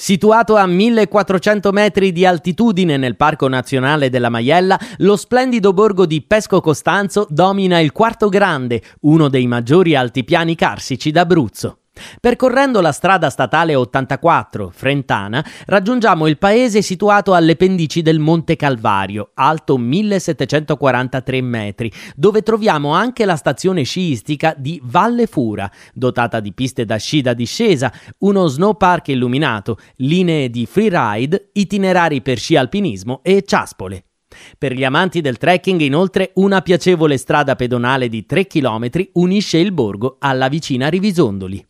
Situato a 1400 metri di altitudine nel Parco Nazionale della Maiella, lo splendido borgo di Pesco Costanzo domina il Quarto Grande, uno dei maggiori altipiani carsici d'Abruzzo. Percorrendo la strada statale 84, Frentana, raggiungiamo il paese situato alle pendici del Monte Calvario, alto 1743 metri, dove troviamo anche la stazione sciistica di Valle Fura, dotata di piste da sci da discesa, uno snow park illuminato, linee di freeride, itinerari per sci alpinismo e ciaspole. Per gli amanti del trekking, inoltre, una piacevole strada pedonale di 3 km unisce il borgo alla vicina Rivisondoli.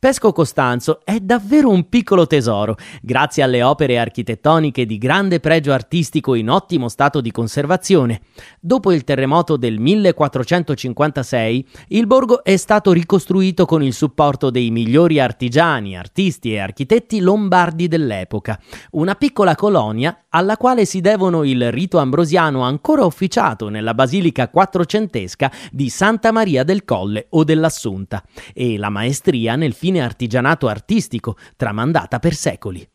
Pesco Costanzo è davvero un piccolo tesoro, grazie alle opere architettoniche di grande pregio artistico in ottimo stato di conservazione. Dopo il terremoto del 1456, il borgo è stato ricostruito con il supporto dei migliori artigiani, artisti e architetti lombardi dell'epoca, una piccola colonia alla quale si devono il rito ambrosiano ancora officiato nella basilica quattrocentesca di Santa Maria del Colle o dell'Assunta. E la maestria nel fine artigianato artistico tramandata per secoli.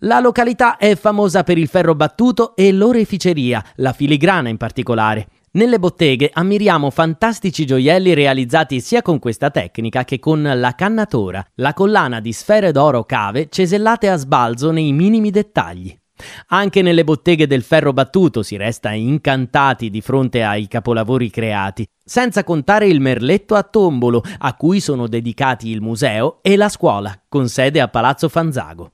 La località è famosa per il ferro battuto e l'oreficeria, la filigrana in particolare. Nelle botteghe ammiriamo fantastici gioielli realizzati sia con questa tecnica che con la cannatora, la collana di sfere d'oro cave cesellate a sbalzo nei minimi dettagli. Anche nelle botteghe del ferro battuto si resta incantati di fronte ai capolavori creati, senza contare il merletto a tombolo, a cui sono dedicati il museo e la scuola, con sede a Palazzo Fanzago.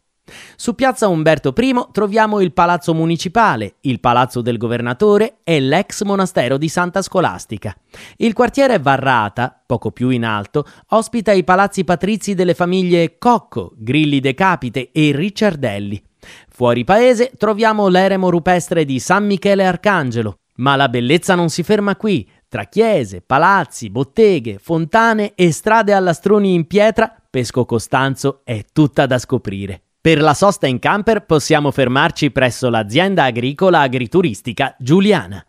Su piazza Umberto I troviamo il Palazzo Municipale, il Palazzo del Governatore e l'ex monastero di Santa Scolastica. Il quartiere Varrata, poco più in alto, ospita i palazzi patrizi delle famiglie Cocco, Grilli De Capite e Ricciardelli. Fuori paese troviamo l'eremo rupestre di San Michele Arcangelo, ma la bellezza non si ferma qui. Tra chiese, palazzi, botteghe, fontane e strade a lastroni in pietra, Pesco Costanzo è tutta da scoprire. Per la sosta in camper possiamo fermarci presso l'azienda agricola agrituristica Giuliana.